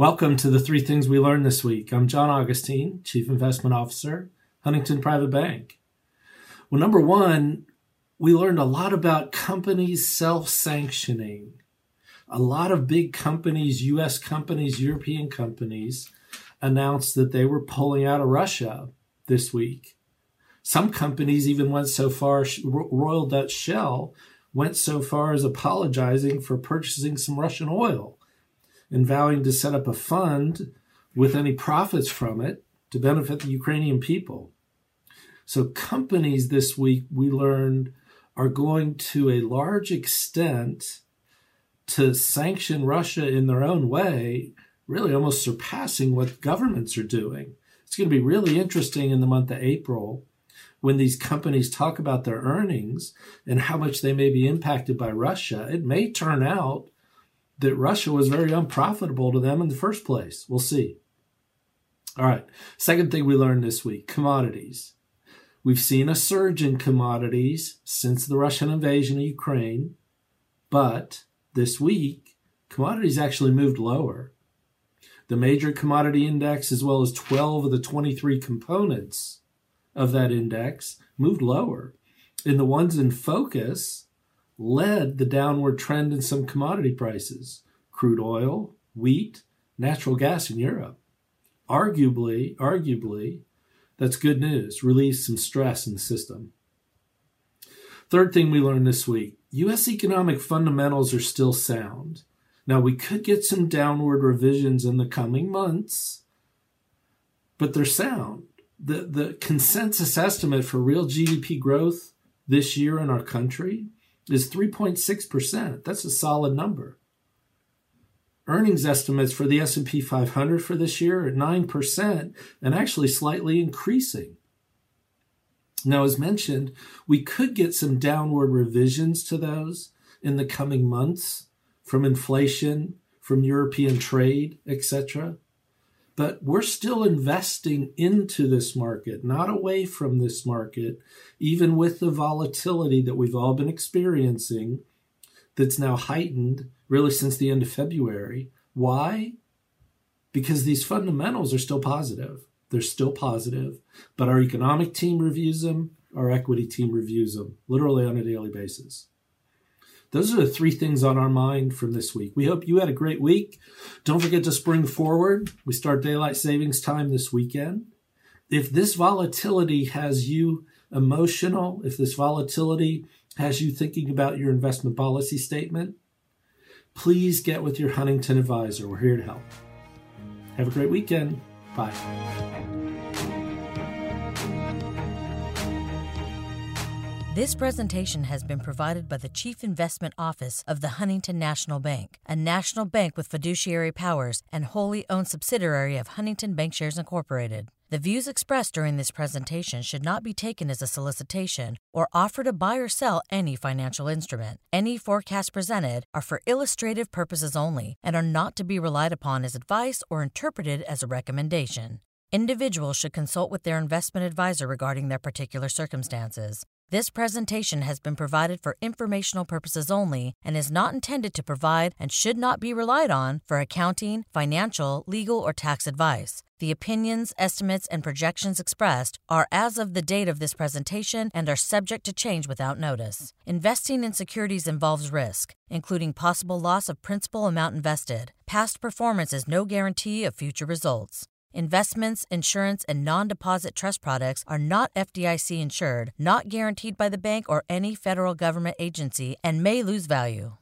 Welcome to the three things we learned this week. I'm John Augustine, Chief Investment Officer, Huntington Private Bank. Well, number one, we learned a lot about companies self sanctioning. A lot of big companies, US companies, European companies, announced that they were pulling out of Russia this week. Some companies even went so far, Royal Dutch Shell went so far as apologizing for purchasing some Russian oil and vowing to set up a fund with any profits from it to benefit the Ukrainian people. So, companies this week, we learned, are going to a large extent to sanction Russia in their own way, really almost surpassing what governments are doing. It's going to be really interesting in the month of April when these companies talk about their earnings and how much they may be impacted by Russia. It may turn out that Russia was very unprofitable to them in the first place. We'll see. All right. Second thing we learned this week commodities. We've seen a surge in commodities since the Russian invasion of Ukraine, but this week, commodities actually moved lower. The major commodity index, as well as 12 of the 23 components of that index, moved lower. And the ones in focus, led the downward trend in some commodity prices crude oil, wheat, natural gas in Europe. Arguably, arguably, that's good news, relieves some stress in the system. Third thing we learned this week US economic fundamentals are still sound. Now, we could get some downward revisions in the coming months, but they're sound. The, the consensus estimate for real GDP growth this year in our country is 3.6%. That's a solid number. Earnings estimates for the S&P 500 for this year are 9% and actually slightly increasing. Now, as mentioned, we could get some downward revisions to those in the coming months from inflation, from European trade, etc. But we're still investing into this market, not away from this market, even with the volatility that we've all been experiencing that's now heightened really since the end of February. Why? Because these fundamentals are still positive. They're still positive, but our economic team reviews them, our equity team reviews them literally on a daily basis. Those are the three things on our mind from this week. We hope you had a great week. Don't forget to spring forward. We start daylight savings time this weekend. If this volatility has you emotional, if this volatility has you thinking about your investment policy statement, please get with your Huntington advisor. We're here to help. Have a great weekend. Bye. This presentation has been provided by the Chief Investment Office of the Huntington National Bank, a national bank with fiduciary powers and wholly owned subsidiary of Huntington Bankshares Incorporated. The views expressed during this presentation should not be taken as a solicitation or offer to buy or sell any financial instrument. Any forecasts presented are for illustrative purposes only and are not to be relied upon as advice or interpreted as a recommendation. Individuals should consult with their investment advisor regarding their particular circumstances. This presentation has been provided for informational purposes only and is not intended to provide and should not be relied on for accounting, financial, legal, or tax advice. The opinions, estimates, and projections expressed are as of the date of this presentation and are subject to change without notice. Investing in securities involves risk, including possible loss of principal amount invested. Past performance is no guarantee of future results. Investments, insurance, and non deposit trust products are not FDIC insured, not guaranteed by the bank or any federal government agency, and may lose value.